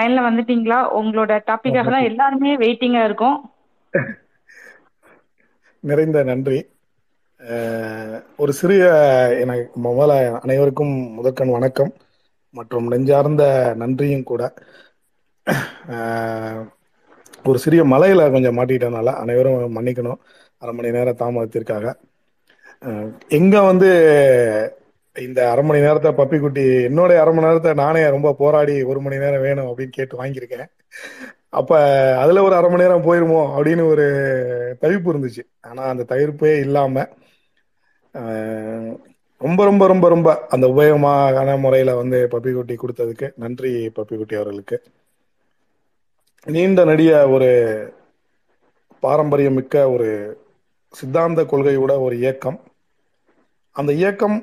லைன்ல வந்துட்டீங்களா? உங்களோட டாபிக்காக தான் எல்லாருமே வெயிட்டிங்கா இருக்கும். நிறைந்த நன்றி. ஒரு சிறிய எனக்கு முதல்ல அனைவருக்கும் முதற்கண் வணக்கம் மற்றும் நெஞ்சார்ந்த நன்றியும் கூட. ஒரு சிறிய மலையில கொஞ்சம் மாட்டிட்டனால அனைவரும் மன்னிக்கணும். அரை மணி நேரம் தாமதத்திற்காக. எங்க வந்து இந்த அரை மணி நேரத்தை பப்பி குட்டி என்னோட அரை மணி நேரத்தை நானே ரொம்ப போராடி ஒரு மணி நேரம் வேணும் அப்படின்னு கேட்டு வாங்கியிருக்கேன். அப்ப அதுல ஒரு அரை மணி நேரம் போயிருமோ அப்படின்னு ஒரு தவிப்பு இருந்துச்சு. ஆனா அந்த தவிர்ப்பே இல்லாம ரொம்ப ரொம்ப ரொம்ப ரொம்ப அந்த உபயோகமான முறையில வந்து பப்பி குட்டி கொடுத்ததுக்கு நன்றி பப்பி குட்டி அவர்களுக்கு. நீண்ட நடிக ஒரு பாரம்பரியம் மிக்க ஒரு சித்தாந்த கொள்கையோட ஒரு இயக்கம். அந்த இயக்கம்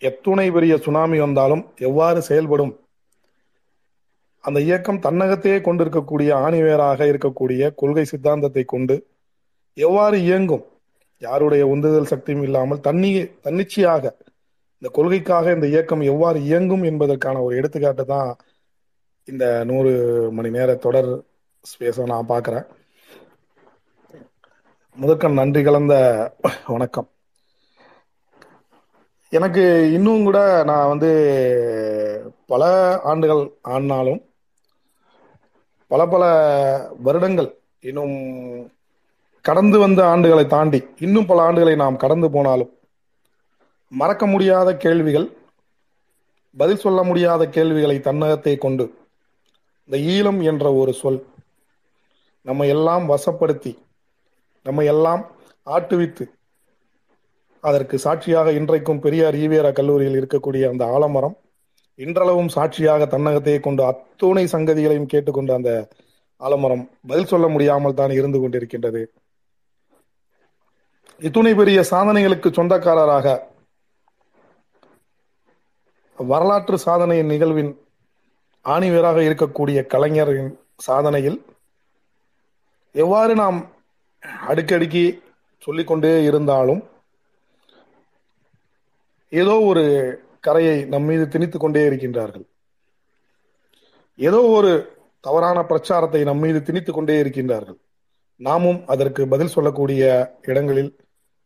எத்துணை பெரிய சுனாமி வந்தாலும் எவ்வாறு செயல்படும்? அந்த இயக்கம் தன்னகத்தையே கொண்டிருக்கக்கூடிய ஆணிவேராக இருக்கக்கூடிய கொள்கை சித்தாந்தத்தை கொண்டு எவ்வாறு இயங்கும்? யாருடைய உந்துதல் சக்தியும் இல்லாமல் தன்னி தன்னிச்சையாக இந்த கொள்கைக்காக இந்த இயக்கம் எவ்வாறு இயங்கும் என்பதற்கான ஒரு எடுத்துக்காட்டு தான் இந்த நூறு மணி நேர தொடர் ஸ்பேஸை நான் பார்க்குறேன். முதற்கண் நன்றி கலந்த வணக்கம். எனக்கு இன்னும் கூட நான் வந்து பல ஆண்டுகள் ஆனாலும் பல பல வருடங்கள் இன்னும் கடந்து வந்த ஆண்டுகளை தாண்டி இன்னும் பல ஆண்டுகளை நாம் கடந்து போனாலும் மறக்க முடியாத கேள்விகள் பதில் சொல்ல முடியாத கேள்விகளை தன்னகத்தை கொண்டு இந்த ஈழம் என்ற ஒரு சொல் நம்ம எல்லாம் வசப்படுத்தி நம்ம எல்லாம் ஆட்டுவித்து அதற்கு சாட்சியாக இன்றைக்கும் பெரியார் ஈவேரா கல்லூரியில் இருக்கக்கூடிய அந்த ஆலமரம் இன்றளவும் சாட்சியாக தன்னகத்தையே கொண்டு அத்துணை சங்கதிகளையும் கேட்டுக்கொண்ட அந்த ஆலமரம் பதில் சொல்ல முடியாமல் தான் இருந்து கொண்டிருக்கின்றது. இத்துணை பெரிய சாதனைகளுக்கு சொந்தக்காரராக வரலாற்று சாதனையின் நிகழ்வின் ஆணிவேராக இருக்கக்கூடிய கலைஞரின் சாதனையில் எவ்வாறு நாம் அடுக்கடுக்கி சொல்லிக்கொண்டே இருந்தாலும் ஏதோ ஒரு கரையை நம் மீது திணித்து கொண்டே இருக்கின்றார்கள். ஏதோ ஒரு தவறான பிரச்சாரத்தை நம் மீது திணித்து கொண்டே இருக்கின்றார்கள். நாமும் அதற்கு பதில் சொல்லக்கூடிய இடங்களில்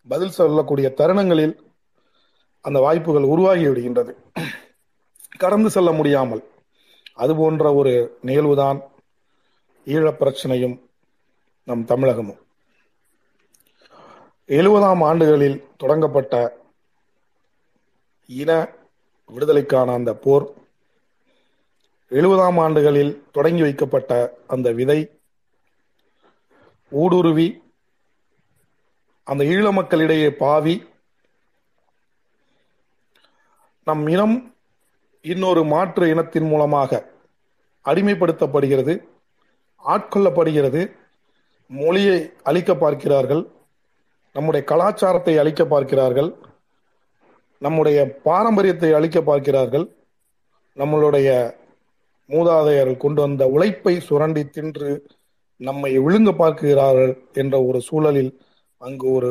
பதில் சொல்லக்கூடிய தருணங்களில் அந்த வாய்ப்புகள் உருவாகி விடுகின்றது. கடந்து செல்ல முடியாமல். அது போன்ற ஒரு நிகழ்வுதான் ஈழப் பிரச்சனையும் நம் தமிழகமும். எழுபதாம் ஆண்டுகளில் தொடங்கப்பட்ட இன விடுதலைக்கான அந்த போர் எழுபதாம் ஆண்டுகளில் தொடங்கி வைக்கப்பட்ட அந்த விதை ஊடுருவி அந்த ஈழ மக்களிடையே பாவி நம் இனம் இன்னொரு மாற்று இனத்தின் மூலமாக அடிமைப்படுத்தப்படுகிறது ஆட்கொள்ளப்படுகிறது மொழியை அழிக்க பார்க்கிறார்கள் நம்முடைய கலாச்சாரத்தை அழிக்க பார்க்கிறார்கள் நம்முடைய பாரம்பரியத்தை அழிக்க பார்க்கிறார்கள். நம்மளுடைய மூதாதையர்கள் கொண்டு வந்த உழைப்பை சுரண்டி தின்று நம்மை விழுங்க பார்க்கிறார்கள் என்ற ஒரு சூழலில் அங்கு ஒரு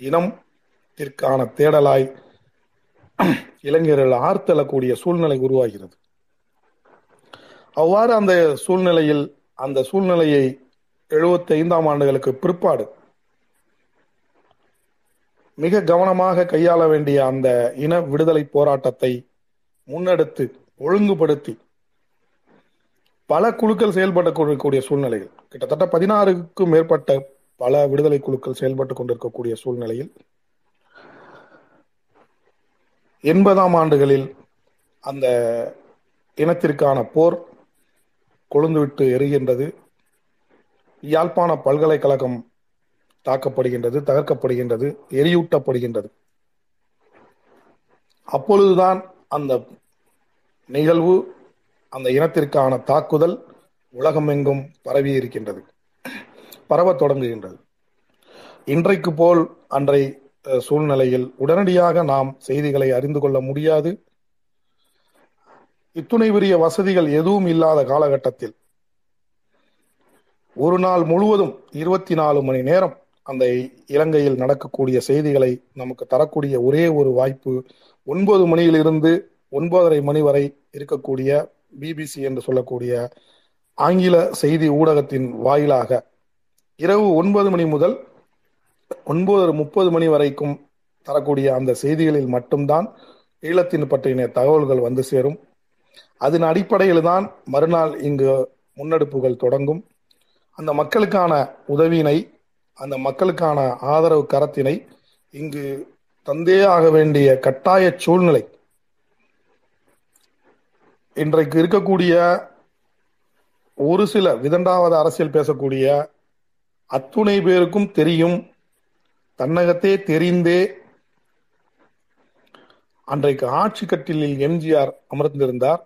இனத்திற்கான தேடலாய் இளைஞர்கள் ஆர்த்தெழக்கூடிய சூழ்நிலை உருவாகிறது. அவ்வாறு அந்த சூழ்நிலையில் அந்த சூழ்நிலையை எழுபத்தி ஐந்தாம் ஆண்டுகளுக்கு பிற்பாடு மிக கவனமாக கையாள வேண்டிய அந்த இன விடுதலை போராட்டத்தை முன்னெடுத்து ஒழுங்குபடுத்தி பல குழுக்கள் செயல்பட்டு கொண்டிருக்கக்கூடிய சூழ்நிலைகள் கிட்டத்தட்ட பதினாறுக்கும் மேற்பட்ட பல விடுதலை குழுக்கள் செயல்பட்டு கொண்டிருக்கக்கூடிய சூழ்நிலையில் எண்பதாம் ஆண்டுகளில் அந்த இனத்திற்கான போர் கொழுந்துவிட்டு எரிகின்றது. யாழ்ப்பாண பல்கலைக்கழகம் தாக்கப்படுகின்றது தகர்க்கப்படுகின்றது எரியூட்டப்படுகின்றது. அப்பொழுதுதான் அந்த நிகழ்வு அந்த இனத்திற்கான தாக்குதல் உலகமெங்கும் பரவி இருக்கின்றது. பரவத் தொடங்குகின்றது. இன்றைக்கு போல் அன்றை சூழ்நிலையில் உடனடியாக நாம் செய்திகளை அறிந்து கொள்ள முடியாது. இத்துணை பெரிய வசதிகள் எதுவும் இல்லாத காலகட்டத்தில் ஒரு நாள் முழுவதும் இருபத்தி நாலு மணி நேரம் அந்த இலங்கையில் நடக்கக்கூடிய செய்திகளை நமக்கு தரக்கூடிய ஒரே ஒரு வாய்ப்பு ஒன்பது மணியிலிருந்து ஒன்பதரை மணி வரை இருக்கக்கூடிய பிபிசி என்று சொல்லக்கூடிய ஆங்கில செய்தி ஊடகத்தின் வாயிலாக இரவு ஒன்பது மணி முதல் ஒன்பது முப்பது மணி வரைக்கும் தரக்கூடிய அந்த செய்திகளில் மட்டும்தான் ஈழத்தின் பற்றின தகவல்கள் வந்து சேரும். அதன் அடிப்படையில் தான் மறுநாள் இங்கு முன்னெடுப்புகள் தொடங்கும். அந்த மக்களுக்கான உதவியினை அந்த மக்களுக்கான ஆதரவு கரத்தினை இங்கு தந்தே ஆக வேண்டிய கட்டாய சூழ்நிலை. இன்றைக்கு இருக்கக்கூடிய ஒரு சில விதண்டாவது அரசியல் பேசக்கூடிய அத்துணை பேருக்கும் தெரியும். தன்னகத்தே தெரிந்தே அன்றைக்கு ஆட்சி கட்டிலில் எம்ஜிஆர் அமர்ந்திருந்தார்.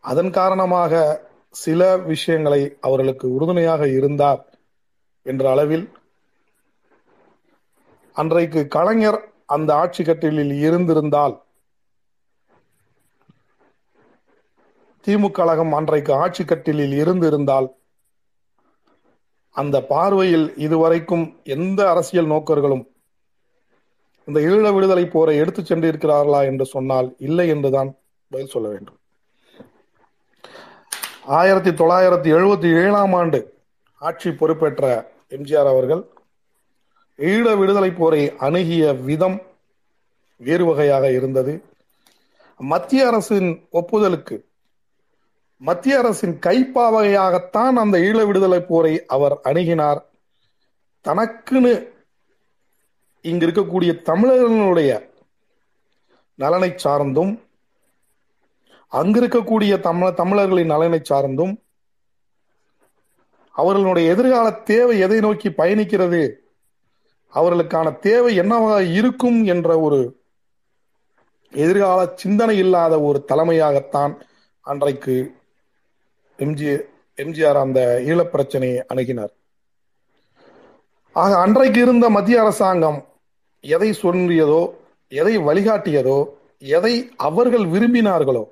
அதன் காரணமாக சில விஷயங்களை அவர்களுக்கு உறுதுணையாக இருந்தார். என்ற அளவில் அன்றைக்கு கலைஞர் அந்த ஆட்சி கட்டிலில் இருந்திருந்தால் திமுக கழகம் அன்றைக்கு ஆட்சி கட்டிலில் இருந்திருந்தால் அந்த பார்வையில் இதுவரைக்கும் எந்த அரசியல் நோக்கர்களும் இந்த ஈழ விடுதலை போரை எடுத்துச் சென்றிருக்கிறார்களா என்று சொன்னால் இல்லை என்றுதான் பதில் சொல்ல வேண்டும். ஆயிரத்தி தொள்ளாயிரத்தி எழுபத்தி ஏழாம் ஆண்டு ஆட்சி பொறுப்பேற்ற எம்ஜிஆர் அவர்கள் ஈழ விடுதலை போரை அணுகிய விதம் வேறு வகையாக இருந்தது. மத்திய அரசின் ஒப்புதலுக்கு மத்திய அரசின் கைப்பாவையாகத்தான் அந்த ஈழ விடுதலை போரை அவர் அணுகினார். தனக்குன்னு இங்கு இருக்கக்கூடிய தமிழர்களுடைய நலனை சார்ந்தும் அங்கு இருக்கக்கூடிய தமிழ தமிழர்களின் நலனை சார்ந்தும் அவர்களுடைய எதிர்கால தேவை எதை நோக்கி பயணிக்கிறது? அவர்களுக்கான தேவை என்னவாக இருக்கும் என்ற ஒரு எதிர்கால சிந்தனை இல்லாத ஒரு தலைமையாகத்தான் அன்றைக்கு எம்ஜி எம்ஜிஆர் அந்த ஈழப் பிரச்சனையை அணுகினார். ஆக அன்றைக்கு இருந்த மத்திய அரசாங்கம் எதை சொல்லியதோ எதை வழிகாட்டியதோ எதை அவர்கள் விரும்பினார்களோ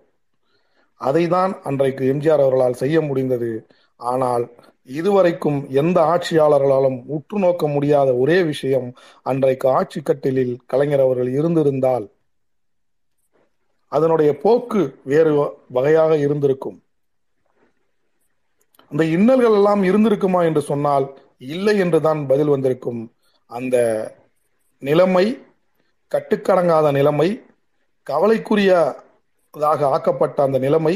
அதை தான் அன்றைக்கு எம்ஜிஆர் அவர்களால் செய்ய முடிந்தது. ஆனால் இதுவரைக்கும் எந்த ஆட்சியாளர்களாலும் உற்று நோக்க முடியாத ஒரே விஷயம் அன்றைக்கு ஆட்சி கட்டிலில் கலைஞர் அவர்கள் இருந்திருந்தால். அதனுடைய போக்கு வேறு வகையாக இருந்திருக்கும். அந்த இன்னல்கள் எல்லாம் இருந்திருக்குமா என்று சொன்னால் இல்லை என்றுதான் பதில் வந்திருக்கும். அந்த நிலைமை கட்டுக்கடங்காத நிலைமை கவலைக்குரியதாக ஆக்கப்பட்ட அந்த நிலைமை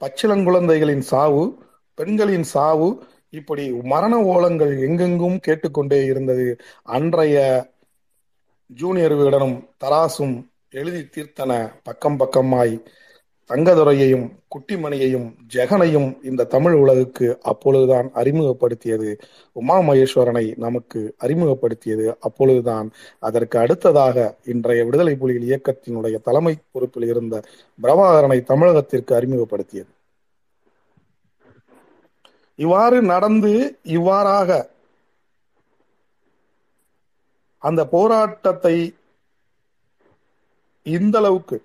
பச்சிளங்குழந்தைகளின் சாவு பெண்களின் சாவு இப்படி மரண ஓலங்கள் எங்கெங்கும் கேட்டுக்கொண்டே இருந்தது. அன்றைய ஜூனியர் விகடனும் தராசும் எழுதி தீர்த்தன பக்கம் பக்கமாய் தங்கதுரையையும் குட்டிமணியையும் ஜெகனையும் இந்த தமிழ் உலகுக்கு அப்பொழுதுதான் அறிமுகப்படுத்தியது. உமா மகேஸ்வரனை நமக்கு அறிமுகப்படுத்தியது அப்பொழுதுதான். அதற்கு அடுத்ததாக இன்றைய விடுதலை புலிகள் இயக்கத்தினுடைய தலைமை பொறுப்பில் இருந்த பிரபாகரனை தமிழகத்திற்கு அறிமுகப்படுத்தியது. இவ்வாறு நடந்து இவ்வாறாக அந்த போராட்டத்தை இந்த அளவுக்கு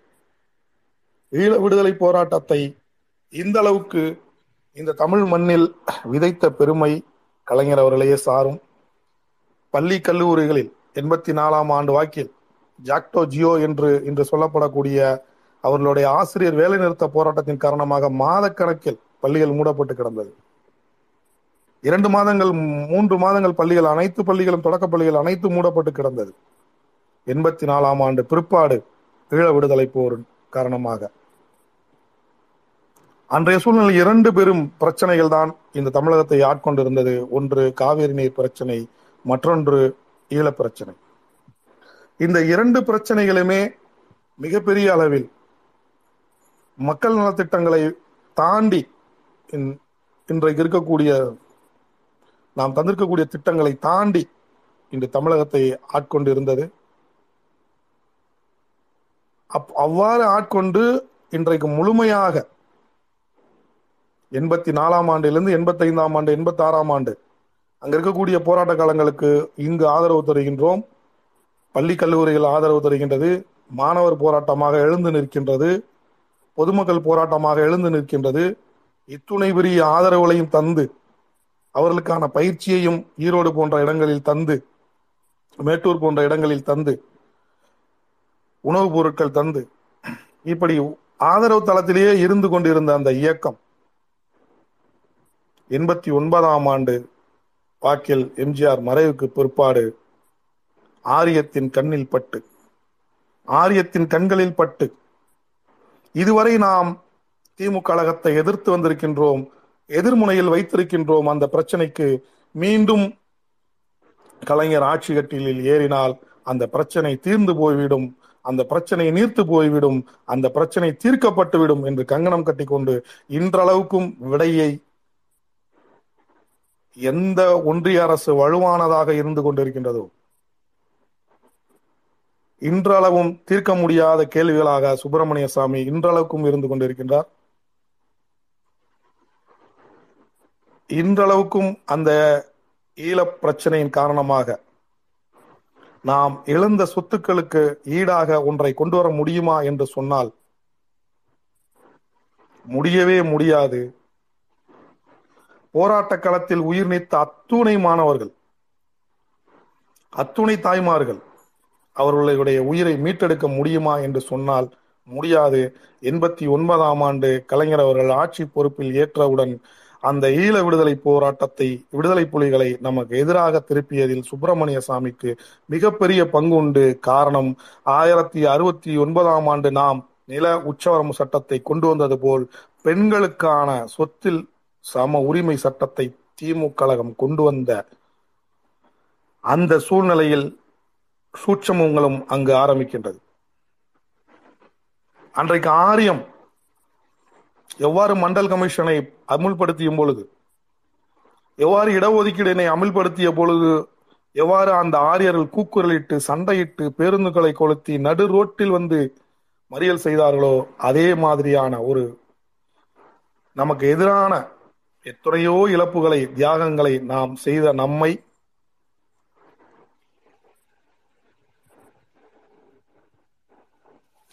ஈழ விடுதலை போராட்டத்தை இந்த அளவுக்கு இந்த தமிழ் மண்ணில் விதைத்த பெருமை கலைஞர் அவர்களையே சாரும். பள்ளி கல்லூரிகளில் எண்பத்தி நாலாம் ஆண்டு வாக்கில் ஜாக்டோ ஜியோ என்று இன்று சொல்லப்படக்கூடிய அவர்களுடைய ஆசிரியர் வேலைநிறுத்த போராட்டத்தின் காரணமாக மாதக்கணக்கில் பள்ளிகள் மூடப்பட்டு கிடந்தது. இரண்டு மாதங்கள் மூன்று மாதங்கள் பள்ளிகள் அனைத்து பள்ளிகளும் தொடக்க பள்ளிகள் அனைத்து மூடப்பட்டு கிடந்தது. எண்பத்தி நாலாம் ஆண்டு பிற்பாடு ஈழ விடுதலை போர் காரணமாக. அன்றைய சூழ்நிலை இரண்டு பெரும் பிரச்சனைகள் தான் இந்த தமிழகத்தை ஆட்கொண்டிருந்தது. ஒன்று காவிரி நீர் பிரச்சனை மற்றொன்று ஈழ பிரச்சனை. இந்த இரண்டு பிரச்சனைகளுமே மிகப்பெரிய அளவில் மக்கள் நலத்திட்டங்களை தாண்டி இன்றைக்கு இருக்கக்கூடிய நாம் தந்திருக்கக்கூடிய திட்டங்களை தாண்டி இன்று தமிழகத்தை ஆட்கொண்டு இருந்தது. அப் அவ்வாறு ஆட்கொண்டு இன்றைக்கு முழுமையாக எண்பத்தி நாலாம் ஆண்டிலிருந்து எண்பத்தி ஐந்தாம் ஆண்டு எண்பத்தி ஆறாம் ஆண்டு அங்க இருக்கக்கூடிய போராட்ட காலங்களுக்கு இங்கு ஆதரவு தருகின்றோம். பள்ளி கல்லூரிகள் ஆதரவு தருகின்றது. மாணவர் போராட்டமாக எழுந்து நிற்கின்றது. பொதுமக்கள் போராட்டமாக எழுந்து நிற்கின்றது. இத்துணை பெரிய ஆதரவுகளையும் தந்து அவர்களுக்கான பயிற்சியையும் ஈரோடு போன்ற இடங்களில் தந்து மேட்டூர் போன்ற இடங்களில் தந்து உணவுப் பொருட்கள் தந்து இப்படி ஆதரவு தளத்திலேயே இருந்து கொண்டிருந்த அந்த இயக்கம் எண்பத்தி ஒன்பதாம் ஆண்டு வாக்கில் எம்ஜிஆர் மறைவுக்கு பிற்பாடு ஆரியத்தின் கண்ணில் பட்டு ஆரியத்தின் கண்களில் பட்டு. இதுவரை நாம் திமுக கழகத்தை எதிர்த்து வந்திருக்கின்றோம். எதிர்முனையில் வைத்திருக்கின்றோம் அந்த பிரச்சனைக்கு மீண்டும் கலைஞர் ஆட்சி கட்டிலில் ஏறினால் அந்த பிரச்சனை தீர்ந்து போய்விடும். அந்த பிரச்சனை நீர்த்து போய்விடும். அந்த பிரச்சனை தீர்க்கப்பட்டுவிடும் என்று கங்கணம் கட்டிக்கொண்டு இன்றளவுக்கும் விடையை எந்த ஒன்றிய அரசு வலுவானதாக இருந்து கொண்டிருக்கின்றதோ இன்றளவும் தீர்க்க முடியாத கேள்விகளாக சுப்பிரமணிய சாமி இன்றளவுக்கும் இருந்து கொண்டிருக்கின்றார். இன்றளவுக்கும் அந்த ஈழப் பிரச்சனையின் காரணமாக நாம் எழுந்த சொத்துக்களுக்கு ஈடாக ஒன்றை கொண்டு வர முடியுமா என்று சொன்னால் முடியவே முடியாது. போராட்ட களத்தில் உயிர் நீத்த அத்துணை மாணவர்கள் அத்துணை தாய்மார்கள் அவர்களுடைய உயிரை மீட்டெடுக்க முடியுமா என்று சொன்னால் முடியாது. எண்பத்தி ஒன்பதாம் ஆண்டு கலைஞர் அவர்கள் ஆட்சி பொறுப்பில் ஏற்றவுடன் அந்த ஈழ விடுதலை போராட்டத்தை விடுதலை புலிகளை நமக்கு எதிராக திருப்பியதில் சுப்பிரமணிய சாமிக்கு மிகப்பெரிய பங்கு உண்டு. காரணம் ஆயிரத்தி அறுபத்தி ஒன்பதாம் ஆண்டு நாம் நில உச்சவரம்பு சட்டத்தை கொண்டு வந்தது போல் பெண்களுக்கான சொத்தில் சம உரிமை சட்டத்தை திமுக கழகம் கொண்டு வந்த அந்த சூழ்நிலையில் சூட்சமங்களும் அங்கு ஆரம்பிக்கின்றது. அன்றைக்கு ஆரியம் எவ்வாறு மண்டல் கமிஷனை அமுல்படுத்திய பொழுது எவ்வாறு இடஒதுக்கீடினை அமுல்படுத்திய பொழுது எவ்வாறு அந்த ஆரியர்கள் கூக்குரலிட்டு சண்டையிட்டு பேருந்துகளை கொளுத்தி நடு ரோட்டில் வந்து மறியல் செய்தார்களோ அதே மாதிரியான ஒரு நமக்கு எதிரான எத்தனையோ இழப்புகளை தியாகங்களை நாம் செய்த நம்மை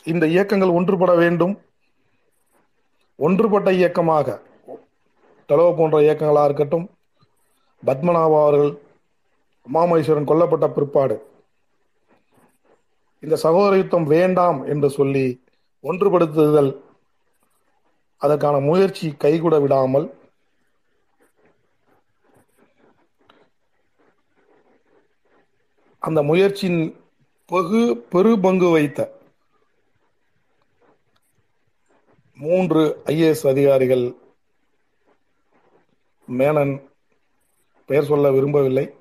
இந்த இயக்கங்கள் ஒன்றுபட வேண்டும். ஒன்றுபட்ட இயக்கமாக டலோ போன்ற இயக்கங்களாக இருக்கட்டும் பத்மநாபா அவர்கள் உமாமேஸ்வரன் கொல்லப்பட்ட பிற்பாடு இந்த சகோதர யுத்தம் வேண்டாம் என்று சொல்லி ஒன்றுபடுத்துதல் அதற்கான முயற்சி கைகூட விடாமல் அந்த முயற்சியின் பகு பெரு பங்கு வைத்த மூன்று ஐஏஎஸ் அதிகாரிகள் மேனன் பெயர் சொல்ல விரும்பவில்லை.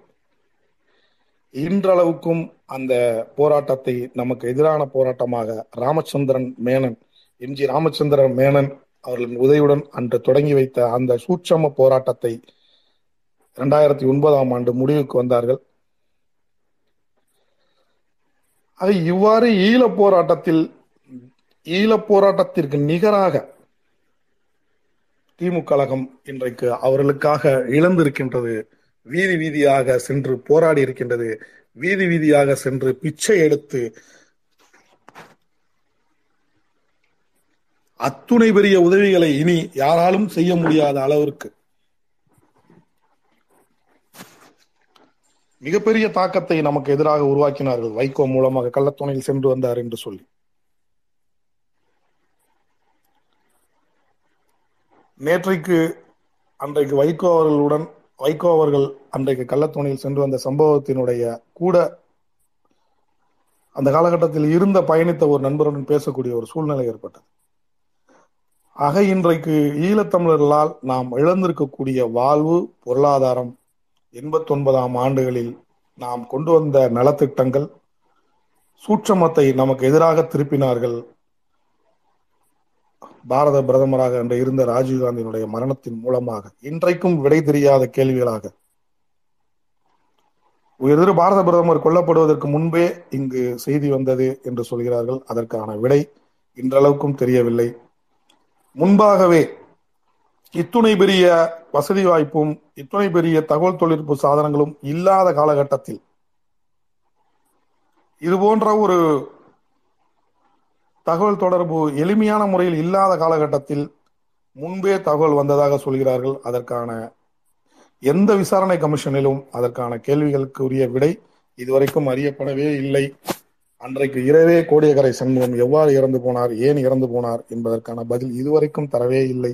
இன்றளவுக்கும் அந்த போராட்டத்தை நமக்கு எதிரான போராட்டமாக ராமச்சந்திரன் மேனன் எம் ஜி ராமச்சந்திரன் மேனன் அவர்களின் உதவியுடன் அன்று தொடங்கி வைத்த அந்த சூட்சம போராட்டத்தை இரண்டாயிரத்தி ஒன்பதாம் ஆண்டு முடிவுக்கு வந்தார்கள். அது இவ்வாறு ஈழ போராட்டத்தில் ஈழப் போராட்டத்திற்கு நிகராக திமுக கழகம் இன்றைக்கு அவர்களுக்காக இழந்திருக்கின்றது. வீதி வீதியாக சென்று போராடி இருக்கின்றது. வீதி வீதியாக சென்று பிச்சை எடுத்து அத்துணை பெரிய உதவிகளை இனி யாராலும் செய்ய முடியாத அளவிற்கு மிகப்பெரிய தாக்கத்தை நமக்கு எதிராக உருவாக்கினார்கள். வைகோ மூலமாக கள்ளத்துணையில் சென்று வந்தார் என்று சொல்லி. நேற்றைக்கு அன்றைக்கு வைகோ அவர்களுடன் வைகோ அவர்கள் அன்றைக்கு கள்ளத்துணையில் சென்று வந்த சம்பவத்தினுடைய கூட அந்த காலகட்டத்தில் இருந்த பயணித்த ஒரு நண்பருடன் பேசக்கூடிய ஒரு சூழ்நிலை ஏற்பட்டது. ஆக இன்றைக்கு ஈழத்தமிழர்களால் நாம் இழந்திருக்கக்கூடிய வாழ்வு பொருளாதாரம் எண்பத்தொன்பதாம் ஆண்டுகளில் நாம் கொண்டு வந்த நலத்திட்டங்கள் சூட்சமத்தை நமக்கு எதிராக திருப்பினார்கள். பாரத பிரதமராக என்று இருந்த ராஜீவ்காந்தியினுடைய மரணத்தின் மூலமாக இன்றைக்கும் விடை தெரியாத கேள்விகளாக. உயர்திரு பாரத பிரதமர் கொல்லப்படுவதற்கு முன்பே இங்கு செய்தி வந்தது என்று சொல்கிறார்கள். அதற்கான விடை இன்றளவுக்கும் தெரியவில்லை. முன்பாகவே இத்துணை பெரிய வசதி வாய்ப்பும் இத்துணை பெரிய தகவல் தொழில்நுட்ப சாதனங்களும் இல்லாத காலகட்டத்தில் இது போன்ற ஒரு தகவல் தொடர்பு எளிமையான முறையில் இல்லாத காலகட்டத்தில் முன்பே தகவல் வந்ததாக சொல்கிறார்கள். அதற்கான எந்த விசாரணை கமிஷனிலும் அதற்கான கேள்விகளுக்கு உரிய விடை இதுவரைக்கும் அறியப்படவே இல்லை. அன்றைக்கு இரவே கோடியக்கரை சண்முகம் எவ்வாறு இறந்து போனார் ஏன் இறந்து போனார் என்பதற்கான பதில் இதுவரைக்கும் தரவே இல்லை.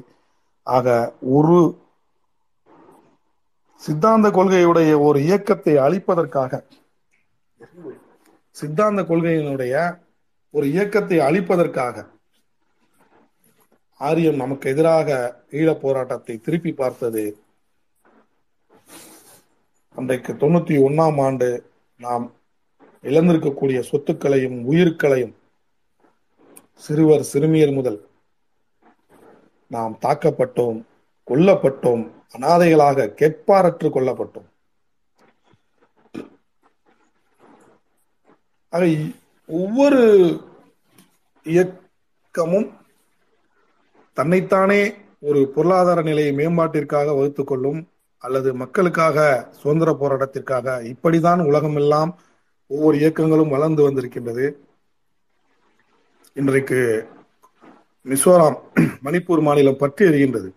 ஆக ஒரு சித்தாந்த கொள்கையுடைய ஒரு இயக்கத்தை அழிப்பதற்காக சித்தாந்த கொள்கையினுடைய ஒரு இயக்கத்தை அழிப்பதற்காக ஆரியம் நமக்கு எதிராக ஈழப் போராட்டத்தை திருப்பி பார்த்தது. அன்றைக்கு தொண்ணூத்தி ஒன்னாம் ஆண்டு நாம் இழந்திருக்கக்கூடிய சொத்துக்களையும் உயிர்களையும் சிறுவர் சிறுமியர் முதல் நாம் தாக்கப்பட்டோம் கொல்லப்பட்டோம் அனாதைகளாக கேட்பாரற்று கொல்லப்பட்டோம். ஒவ்வொரு இயக்கமும் தன்னைத்தானே ஒரு பொருளாதார நிலையை மேம்பாட்டிற்காக வகுத்து கொள்ளும் அல்லது மக்களுக்காக சுதந்திர போராட்டத்திற்காக இப்படிதான் உலகமெல்லாம் ஒவ்வொரு இயக்கங்களும் வளர்ந்து வந்திருக்கின்றது. இன்றைக்கு மிசோராம் மணிப்பூர் மாநிலம் பற்றி எறிகின்றது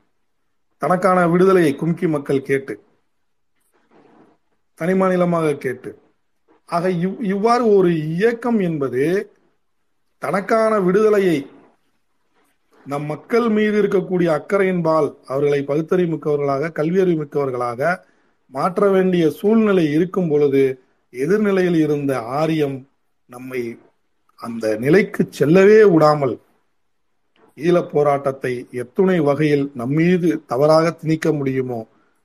தனக்கான விடுதலையை கும்கி மக்கள் கேட்டு தனி மாநிலமாக கேட்டு ஆக இவ் இவ்வாறு ஒரு இயக்கம் என்பது தனக்கான விடுதலையை நம் மக்கள் மீது இருக்கக்கூடிய அக்கறையின்பால் அவர்களை பகுத்தறிவு மிக்கவர்களாக கல்வியறிவு மிக்கவர்களாக மாற்ற வேண்டிய சூழ்நிலை இருக்கும் பொழுது எதிர்நிலையில் இருந்த ஆரியம் நம்மை அந்த நிலைக்கு செல்லவே விடாமல் ஈழப் போராட்டத்தை எத்துணை வகையில் நம்மீது தவறாக திணிக்க முடியுமோ?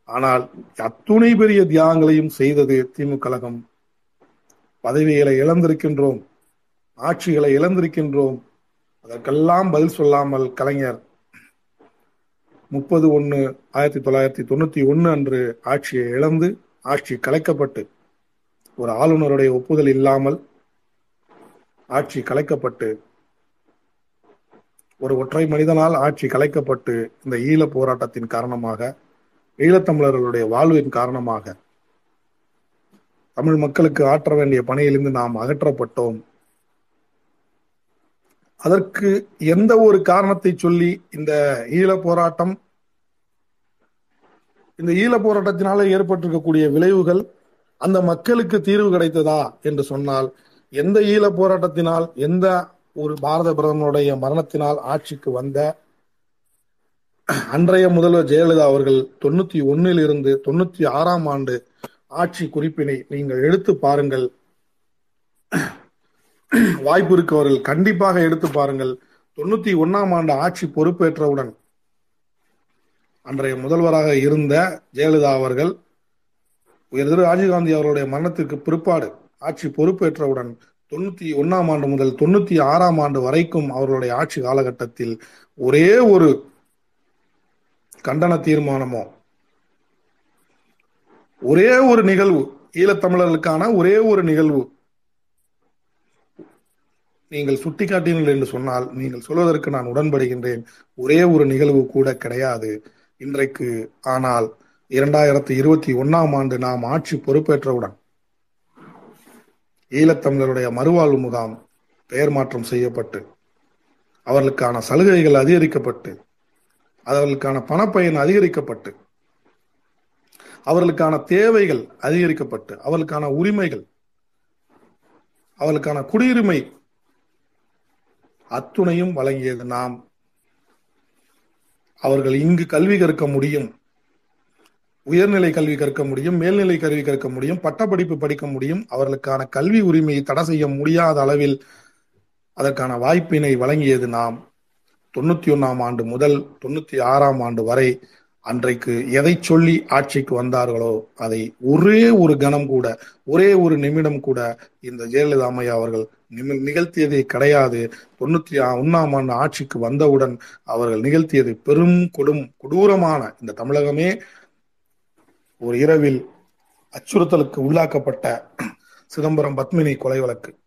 ஆனால் அத்துணை பெரிய தியாகங்களையும் செய்தது திமுக கழகம். பதவிகளை இழந்திருக்கின்றோம் ஆட்சிகளை இழந்திருக்கின்றோம். அதற்கெல்லாம் பதில் சொல்லாமல் கலைஞர் முப்பது ஒன்று ஆயிரத்தி தொள்ளாயிரத்தி தொண்ணூத்தி ஒன்று அன்று ஆட்சியை இழந்து ஆட்சி கலைக்கப்பட்டு ஒரு ஆளுநருடைய ஒப்புதல் இல்லாமல் ஆட்சி கலைக்கப்பட்டு ஒரு ஒற்றை மனிதனால் ஆட்சி கலைக்கப்பட்டு இந்த ஈழ போராட்டத்தின் காரணமாக ஈழத்தமிழர்களுடைய வாழ்வின் காரணமாக தமிழ் மக்களுக்கு ஆற்ற வேண்டிய பணியிலிருந்து நாம் அகற்றப்பட்டோம். அதற்கு எந்த ஒரு காரணத்தை சொல்லி இந்த ஈழ போராட்டம் இந்த ஈழ போராட்டத்தினால ஏற்பட்டிருக்கக்கூடிய விளைவுகள் அந்த மக்களுக்கு தீர்வு கிடைத்ததா என்று சொன்னால் எந்த ஈழ போராட்டத்தினால் எந்த ஒரு பாரத பிரதமருடைய மரணத்தினால் ஆட்சிக்கு வந்த அன்றைய முதல்வர் ஜெயலலிதா அவர்கள் தொண்ணூத்தி ஒன்னில் இருந்து தொண்ணூத்தி ஆறாம் ஆண்டு ஆட்சி குறிப்பினை நீங்கள் எடுத்து பாருங்கள். வாய்ப்பு இருக்கவர்கள் கண்டிப்பாக எடுத்து பாருங்கள். தொண்ணூத்தி ஒன்னாம் ஆண்டு ஆட்சி பொறுப்பேற்றவுடன் அன்றைய முதல்வராக இருந்த ஜெயலலிதா அவர்கள் உயர்திரு ராஜீவ்காந்தி அவருடைய மரணத்திற்கு பிற்பாடு ஆட்சி பொறுப்பேற்றவுடன் தொண்ணூத்தி ஒன்னாம் ஆண்டு முதல் தொண்ணூத்தி ஆறாம் ஆண்டு வரைக்கும் அவர்களுடைய ஆட்சி காலகட்டத்தில் ஒரே ஒரு கண்டன தீர்மானமோ ஒரே ஒரு நிகழ்வு ஈழத்தமிழர்களுக்கான ஒரே ஒரு நிகழ்வு. நீங்கள் சுட்டிக்காட்டினீர்கள் என்று சொன்னால் நீங்கள் சொல்வதற்கு நான் உடன்படுகின்றேன். ஒரே ஒரு நிகழ்வு கூட கிடையாது. இன்றைக்கு ஆனால் இரண்டாயிரத்தி இருபத்தி ஒன்னாம் ஆண்டு நாம் ஆட்சி பொறுப்பேற்றவுடன் ஈழத்தமிழருடைய மறுவாழ்வு முகாம் பெயர் மாற்றம் செய்யப்பட்டு அவர்களுக்கான சலுகைகள் அதிகரிக்கப்பட்டு அவர்களுக்கான பணப்பயன் அதிகரிக்கப்பட்டு அவர்களுக்கான தேவைகள் அதிகரிக்கப்பட்டு அவர்களுக்கான உரிமைகள் அவர்களுக்கான குடியுரிமை அத்துணையும் வழங்கியது நாம். அவர்கள் இங்கு கல்வி கற்க முடியும் உயர்நிலை கல்வி கற்க முடியும் மேல்நிலை கல்வி கற்க முடியும் பட்டப்படிப்பு படிக்க முடியும். அவர்களுக்கான கல்வி உரிமையை தடை செய்ய முடியாத அளவில் அதற்கான வாய்ப்பினை வழங்கியது நாம். தொண்ணூத்தி ஒன்னாம் ஆண்டு முதல் தொண்ணூத்தி ஆறாம் ஆண்டு வரை அன்றைக்கு எதை சொல்லி ஆட்சிக்கு வந்தார்களோ அதை ஒரே ஒரு கணம் கூட ஒரே ஒரு நிமிடம் கூட இந்த ஜெயலலிதா அம்மையா அவர்கள் நிமி- நிகழ்த்தியதே கிடையாது. தொண்ணூத்தி ஒன்னாம் ஆண்டு ஆட்சிக்கு வந்தவுடன் அவர்கள் நிகழ்த்தியது பெரும் கொடும் கொடூரமான இந்த தமிழகமே ஒரு இரவில் அச்சுறுத்தலுக்கு உள்ளாக்கப்பட்ட சிதம்பரம் பத்மினி கொலை வழக்கு.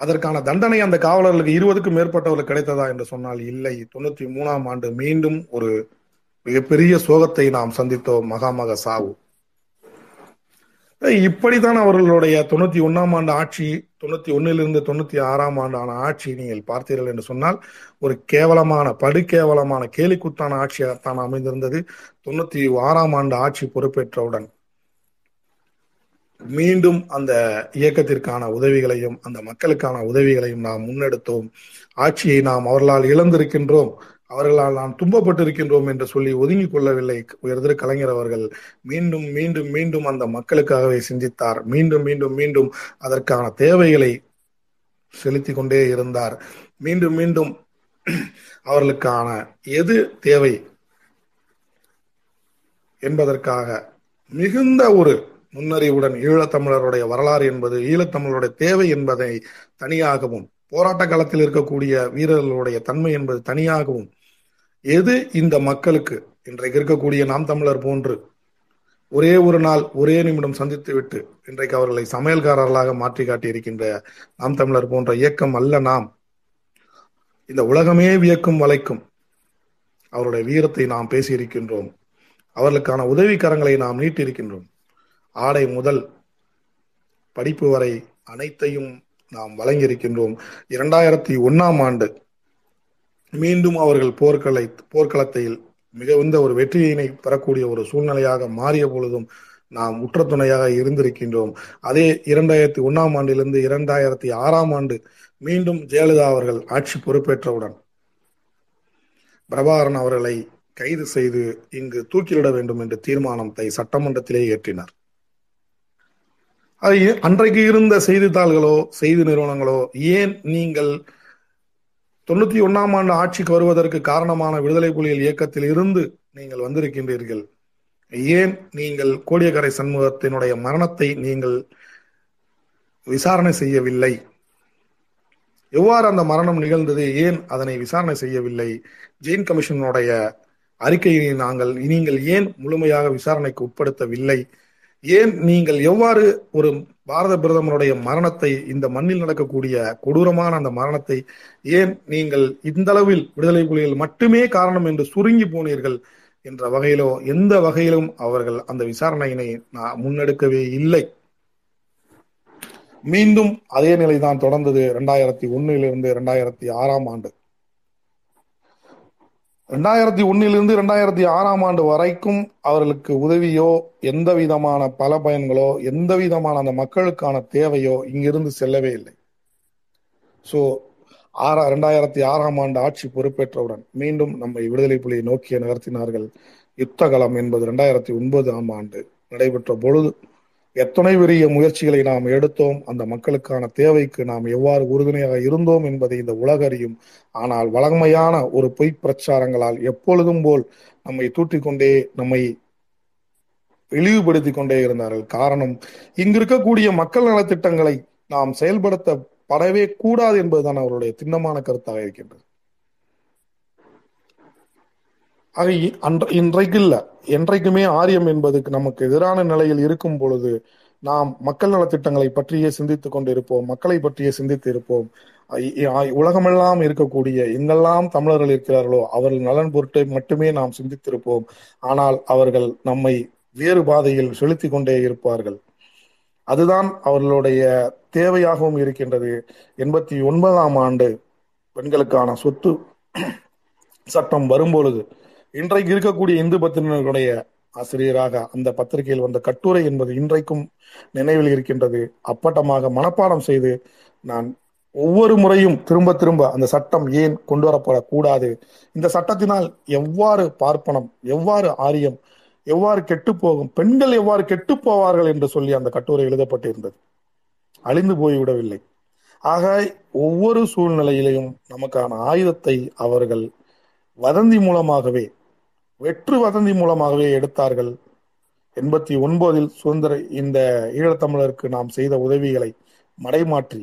அதற்கான தண்டனை அந்த காவலர்களுக்கு இருபதுக்கும் மேற்பட்டவர்களுக்கு கிடைத்ததா என்று சொன்னால் இல்லை. தொண்ணூத்தி மூணாம் ஆண்டு மீண்டும் ஒரு மிகப்பெரிய சோகத்தை நாம் சந்தித்தோம் மகாமக சாவு. இப்படித்தான் அவர்களுடைய தொண்ணூத்தி ஒன்னாம் ஆண்டு ஆட்சி தொண்ணூத்தி ஒன்னிலிருந்து தொண்ணூத்தி ஆறாம் ஆண்டான ஆட்சி நீங்கள் பார்த்தீர்கள் என்று சொன்னால் ஒரு கேவலமான படுகேவலமான கேலிக்குத்தான ஆட்சியாகத்தான் அமைந்திருந்தது. தொண்ணூத்தி ஆறாம் ஆண்டு ஆட்சி பொறுப்பேற்றவுடன் மீண்டும் அந்த இயக்கத்திற்கான உதவிகளையும் அந்த மக்களுக்கான உதவிகளையும் நாம் முன்னெடுத்தோம். ஆட்சியை நாம் அவர்களால் இழந்திருக்கின்றோம். அவர்களால் நாம் துன்பப்பட்டிருக்கின்றோம் என்று சொல்லி ஒதுங்கிக் கொள்ளவில்லை. உயர்திரு கலைஞர் அவர்கள் மீண்டும் மீண்டும் மீண்டும் அந்த மக்களுக்காகவே சிந்தித்தார். மீண்டும் மீண்டும் மீண்டும் அதற்கான தேவைகளை செலுத்தி கொண்டே இருந்தார். மீண்டும் மீண்டும் அவர்களுக்கான எது தேவை என்பதற்காக மிகுந்த ஒரு முன்னறிவுடன் ஈழத்தமிழருடைய வரலாறு என்பது ஈழத்தமிழருடைய தேவை என்பதை தனியாகவும் போராட்ட காலத்தில் இருக்கக்கூடிய வீரர்களுடைய தன்மை என்பது தனியாகவும் எது இந்த மக்களுக்கு இன்றைக்கு இருக்கக்கூடிய நாம் தமிழர் போன்று ஒரே ஒரு நாள் ஒரே நிமிடம் சந்தித்து விட்டு இன்றைக்கு அவர்களை சமையல்காரர்களாக மாற்றி காட்டியிருக்கின்ற நாம் தமிழர் போன்ற இயக்கம் அல்ல நாம். இந்த உலகமே வியக்கும் வலைக்கும் அவருடைய வீரத்தை நாம் பேசியிருக்கின்றோம். அவர்களுக்கான உதவிக்கரங்களை நாம் நீட்டியிருக்கின்றோம். ஆடை முதல் படிப்பு வரை அனைத்தையும் நாம் வழங்கியிருக்கின்றோம். இரண்டாயிரத்தி ஒன்னாம் ஆண்டு மீண்டும் அவர்கள் போர்க்களை போர்க்களத்தில் மிகுந்த ஒரு வெற்றியினை பெறக்கூடிய ஒரு சூழ்நிலையாக மாறிய பொழுதும் நாம் உற்ற துணையாக இருந்திருக்கின்றோம். அதே இரண்டாயிரத்தி ஒன்னாம் ஆண்டிலிருந்து இரண்டாயிரத்தி ஆறாம் ஆண்டு மீண்டும் ஜெயலலிதா அவர்கள் ஆட்சி பொறுப்பேற்றவுடன் பிரபாகரன் அவர்களை கைது செய்து இங்கு தூக்கிலிட வேண்டும் என்ற தீர்மானத்தை சட்டமன்றத்திலே ஏற்றினார். அது அன்றைக்கு இருந்த செய்தித்தாள்களோ செய்தி நிறுவனங்களோ ஏன் நீங்கள் தொண்ணூத்தி ஒன்னாம் ஆண்டு ஆட்சிக்கு வருவதற்கு காரணமான விடுதலை புலிகள் இயக்கத்தில் இருந்து நீங்கள் வந்திருக்கின்றீர்கள்? ஏன் நீங்கள் கோடியக்கரை சண்முகத்தினுடைய மரணத்தை நீங்கள் விசாரணை செய்யவில்லை? எவ்வாறு அந்த மரணம் நிகழ்ந்தது? ஏன் அதனை விசாரணை செய்யவில்லை? ஜெயின் கமிஷனுடைய அறிக்கையை நாங்கள் நீங்கள் ஏன் முழுமையாக விசாரணைக்கு உட்படுத்தவில்லை? ஏன் நீங்கள் எவ்வாறு ஒரு பாரத பிரதமருடைய மரணத்தை இந்த மண்ணில் நடக்கக்கூடிய கொடூரமான அந்த மரணத்தை ஏன் நீங்கள் இந்த அளவில் விடுதலை புலிகள் மட்டுமே காரணம் என்று சுருங்கி போனீர்கள் என்ற வகையிலோ எந்த வகையிலும் அவர்கள் அந்த விசாரணையினை முன்னெடுக்கவே இல்லை. மீண்டும் அதே நிலைதான் தொடர்ந்தது. இரண்டாயிரத்தி ஒன்னிலிருந்து இரண்டாயிரத்தி ஆறாம் ஆண்டு. ரெண்டாயிரத்தி ஒன்னிலிருந்து ரெண்டாயிரத்தி ஆறாம் ஆண்டு வரைக்கும் அவர்களுக்கு உதவியோ எந்த விதமான பல பயன்களோ எந்த விதமான அந்த மக்களுக்கான தேவையோ இங்கிருந்து செல்லவே இல்லை. ஸோ ஆறா ரெண்டாயிரத்தி ஆறாம் ஆண்டு ஆட்சி பொறுப்பேற்றவுடன் மீண்டும் நம்மை விடுதலை புலியை நோக்கிய நகர்த்தினார்கள். யுத்தகலம் என்பது ரெண்டாயிரத்தி ஒன்பதாம் ஆண்டு நடைபெற்ற பொழுது எத்தனை பெரிய முயற்சிகளை நாம் எடுத்தோம் அந்த மக்களுக்கான தேவைக்கு நாம் எவ்வாறு உறுதுணையாக இருந்தோம் என்பதை இந்த உலக அறியும். ஆனால் வளமையான ஒரு பொய் பிரச்சாரங்களால் எப்பொழுதும் போல் நம்மை தூற்றிக்கொண்டே நம்மை இழிவுபடுத்திக் கொண்டே இருந்தார்கள். காரணம் இங்கு இருக்கக்கூடிய மக்கள் நலத்திட்டங்களை நாம் செயல்படுத்தப்படவே கூடாது என்பதுதான் அவருடைய திண்ணமான கருத்தாக இருக்கின்றது. அது இன்றைக்கு இல்ல என்றைக்குமே ஆரியம் என்பதுக்கு நமக்கு எதிரான நிலையில் இருக்கும் பொழுது நாம் மக்கள் நலத்திட்டங்களை பற்றியே சிந்தித்துக் கொண்டிருப்போம் மக்களை பற்றியே சிந்தித்து இருப்போம். உலகமெல்லாம் இருக்கக்கூடிய எங்கெல்லாம் தமிழர்கள் இருக்கிறார்களோ அவர்கள் நலன் பொருட்டை மட்டுமே நாம் சிந்தித்திருப்போம். ஆனால் அவர்கள் நம்மை வேறு பாதையில் செலுத்தி கொண்டே இருப்பார்கள். அதுதான் அவர்களுடைய தேவையாகவும் இருக்கின்றது. எண்பத்தி ஒன்பதாம் ஆண்டு பெண்களுக்கான சொத்து சட்டம் வரும்பொழுது இன்றைக்கு இருக்கக்கூடிய இந்து பத்திரிகைகளுடைய ஆசிரியராக அந்த பத்திரிகையில் வந்த கட்டுரை என்பது இன்றைக்கும் நினைவில் இருக்கின்றது. அப்பட்டமாக மனப்பாடம் செய்து நான் ஒவ்வொரு முறையும் திரும்ப திரும்ப அந்த சட்டம் ஏன் கொண்டு வரப்படக்கூடாது? இந்த சட்டத்தினால் எவ்வாறு பார்ப்பனம் எவ்வாறு ஆரியம் எவ்வாறு கெட்டு போகும் பெண்கள் எவ்வாறு கெட்டு போவார்கள் என்று சொல்லி அந்த கட்டுரை எழுதப்பட்டிருந்தது. அழிந்து போய்விடவில்லை. ஆக ஒவ்வொரு சூழ்நிலையிலையும் நமக்கான ஆயுதத்தை அவர்கள் வதந்தி மூலமாகவே வெற்று வதந்தி மூலமாகவே எடுத்தார்கள். எண்பத்தி ஒன்பதில் சுதந்திர இந்த ஈழத்தமிழருக்கு நாம் செய்த உதவிகளை மடைமாற்றி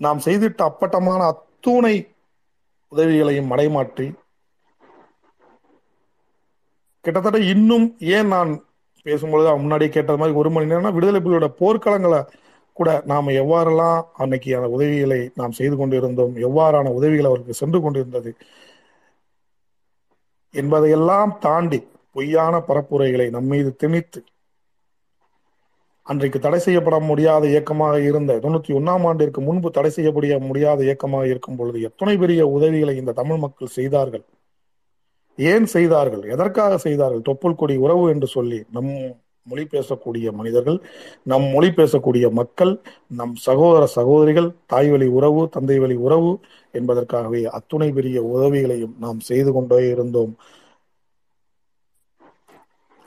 நாம் செய்திட்ட அப்பட்டமான அத்துணை உதவிகளையும் மடைமாற்றி கிட்டத்தட்ட இன்னும் ஏன் நான் பேசும்பொழுது முன்னாடியே கேட்டது மாதிரி ஒரு மணி நேரம் விடுதலை புலியோட போர்க்களங்களை கூட நாம் எவ்வாறெல்லாம் அன்னைக்கு அந்த உதவிகளை நாம் செய்து கொண்டிருந்தோம் எவ்வாறான உதவிகள் அவருக்கு சென்று கொண்டிருந்தது என்பதையெல்லாம் தாண்டி பொய்யான பரப்புரைகளை நம்மீது திணித்து அன்றைக்கு தடை செய்யப்பட முடியாத இயக்கமாக இருந்த தொண்ணூத்தி ஒன்னாம் ஆண்டிற்கு முன்பு தடை செய்யப்பட முடியாத இயக்கமாக இருக்கும் பொழுது எத்தனை பெரிய உதவிகளை இந்த தமிழ் மக்கள் செய்தார்கள்? ஏன் செய்தார்கள்? எதற்காக செய்தார்கள்? தொப்புள் கொடி உறவு என்று சொல்லி நம் மொழி பேசக்கூடிய மனிதர்கள் நம் மொழி பேசக்கூடிய மக்கள் நம் சகோதர சகோதரிகள் தாய் வழி உறவு தந்தை வழி உறவு என்பதற்காகவே அத்துணை பெரிய உதவிகளையும் நாம் செய்து கொண்டே இருந்தோம்.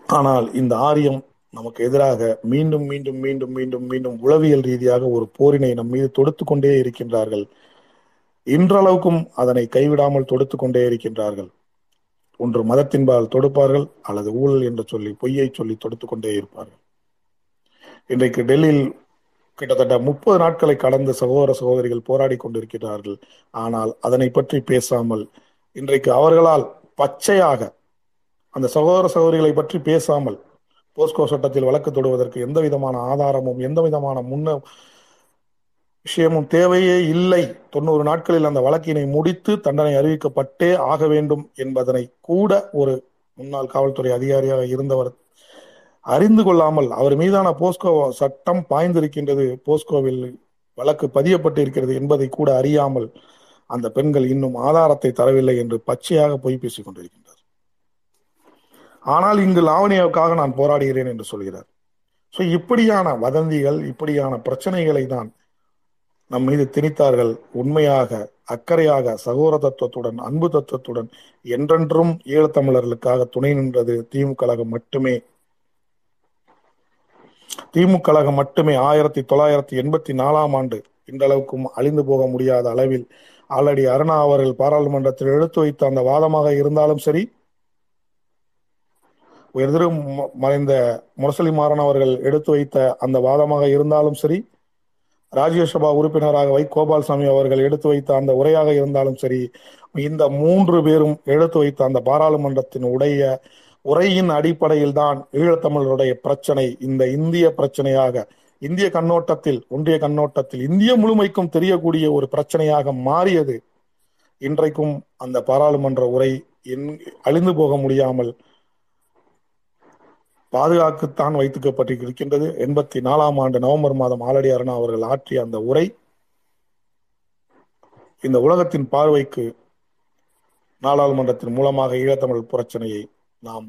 ஆனால் இந்த ஆரியம் நமக்கு எதிராக மீண்டும் மீண்டும் மீண்டும் மீண்டும் மீண்டும் உளவியல் ரீதியாக ஒரு போரினை நம் மீது தொடுத்து கொண்டே இருக்கின்றார்கள். இன்றளவுக்கும் அதனை கைவிடாமல் தொடுத்து கொண்டே இருக்கின்றார்கள். ஒன்று மதத்தின்பால் தொடுப்பார்கள் அல்லது ஊழல் என்று சொல்லி பொய்யை சொல்லி தொடுத்து கொண்டே இருப்பார்கள். இன்றைக்கு டெல்லியில் கிட்டத்தட்ட முப்பது நாட்களை கடந்த சகோதர சகோதரிகள் போராடி கொண்டிருக்கிறார்கள். ஆனால் அதனை பற்றி பேசாமல் இன்றைக்கு அவர்களால் பச்சையாக அந்த சகோதர சகோதரிகளை பற்றி பேசாமல் போஸ்கோ சட்டத்தில் வழக்கு தொடுவதற்கு எந்த விதமான ஆதாரமும் எந்த விதமான முன்ன விஷயமும் தேவையே இல்லை. தொண்ணூறு நாட்களில் அந்த வழக்கினை முடித்து தண்டனை அறிவிக்கப்பட்டே ஆக வேண்டும் என்பதனை கூட ஒரு முன்னாள் காவல்துறை அதிகாரியாக இருந்தவர் அறிந்து கொள்ளாமல் அவர் மீதான போஸ்கோ சட்டம் பாய்ந்திருக்கின்றது போஸ்கோவில் வழக்கு பதியப்பட்டு இருக்கிறது என்பதை கூட அறியாமல் அந்த பெண்கள் இன்னும் ஆதாரத்தை தரவில்லை என்று பச்சையாக பொய் பேசிக் கொண்டிருக்கின்றார். ஆனால் இங்கு லாவணியாவுக்காக நான் போராடுகிறேன் என்று சொல்கிறார். ஸோ இப்படியான வதந்திகள் இப்படியான பிரச்சனைகளை தான் நம் மீது திணித்தார்கள். உண்மையாக அக்கறையாக சகோதர தத்துவத்துடன் அன்பு தத்துவத்துடன் என்றென்றும் ஈழத்தமிழர்களுக்காக துணை நின்றது திமுக கழகம் மட்டுமே. திமுக கழகம் மட்டுமே. ஆயிரத்தி தொள்ளாயிரத்தி எண்பத்தி நாலாம் ஆண்டு இன்றளவுக்கும் அழிந்து போக முடியாத அளவில் ஆல்ரெடி அருணா அவர்கள் பாராளுமன்றத்தில் எடுத்து வைத்த அந்த வாதமாக இருந்தாலும் சரி உயர்திரு மறைந்த முரசலி மாறன் அவர்கள் எடுத்து வைத்த அந்த வாதமாக இருந்தாலும் சரி ராஜ்யசபா உறுப்பினராக வை கோபால்சாமி அவர்கள் எடுத்து வைத்த அந்த உரையாக இருந்தாலும் சரி இந்த மூன்று பேரும் எடுத்து வைத்த அந்த பாராளுமன்றத்தின் உடைய உரையின் அடிப்படையில் தான் ஈழத்தமிழருடைய பிரச்சனை. இந்த இந்திய பிரச்சனையாக இந்திய கண்ணோட்டத்தில் ஒன்றிய கண்ணோட்டத்தில் இந்திய முழுமைக்கும் தெரியக்கூடிய ஒரு பிரச்சனையாக மாறியது. இன்றைக்கும் அந்த பாராளுமன்ற உரை அழிந்து போக முடியாமல் பாதுகாக்கத்தான் வைத்துக்கப்பட்டிருக்கின்றது எண்பத்தி நாலாம் ஆண்டு நவம்பர் மாதம் ஆலடி அருணா அவர்கள் ஆற்றிய அந்த உரை இந்த உலகத்தின் பார்வைக்கு நாடாளுமன்றத்தின் மூலமாக ஈழத்தமிழ் பிரச்சனையை நாம்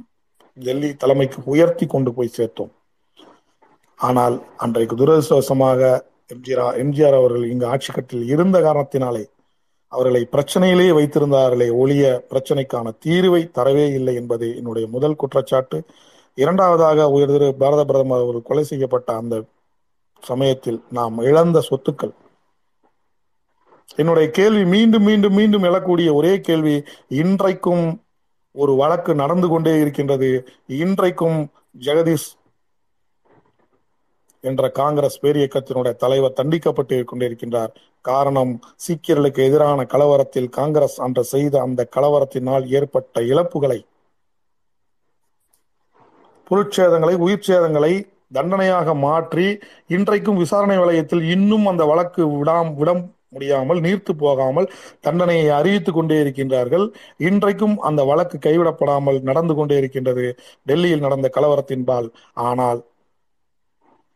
டெல்லி தலைமைக்கு உயர்த்தி கொண்டு போய் சேர்த்தோம். ஆனால் அன்றைக்கு துரதிருஷ்டவசமாக எம்ஜிஆர் எம்ஜிஆர் அவர்கள் இங்கு ஆட்சி கட்டில் இருந்த காரணத்தினாலே அவர்களை பிரச்சனையிலேயே வைத்திருந்தார்களே ஒழிய பிரச்சனைக்கான தீர்வை தரவே இல்லை என்பது என்னுடைய முதல் குற்றச்சாட்டு. இரண்டாவதாக உயர்திரு பாரத பிரதமர் அவர்கள் கொலை செய்யப்பட்ட அந்த சமயத்தில் நாம் இழந்த சொத்துக்கள். என்னுடைய கேள்வி மீண்டும் மீண்டும் மீண்டும் எழக்கூடிய ஒரே கேள்வி இன்றைக்கும் ஒரு வழக்கு நடந்து கொண்டே இருக்கின்றது. இன்றைக்கும் ஜெகதீஷ் என்ற காங்கிரஸ் பேரியக்கத்தினுடைய தலைவர் தண்டிக்கப்பட்டு கொண்டிருக்கின்றார் காரணம் சீக்கியர்களுக்கு எதிரான கலவரத்தில் காங்கிரஸ் அன்று செய்த அந்த கலவரத்தினால் ஏற்பட்ட இழப்புகளை பொருட்சேதங்களை உயிர் சேதங்களை தண்டனையாக மாற்றி இன்றைக்கும் விசாரணை வளையத்தில் இன்னும் அந்த வழக்கு விடாம் விடம் முடியாமல் நீர்த்து போகாமல் தண்டனையை அறிவித்துக் கொண்டே இருக்கின்றார்கள். இன்றைக்கும் அந்த வழக்கு கைவிடப்படாமல் நடந்து கொண்டே இருக்கின்றது. டெல்லியில் நடந்த கலவரத்தின்பால் ஆனால்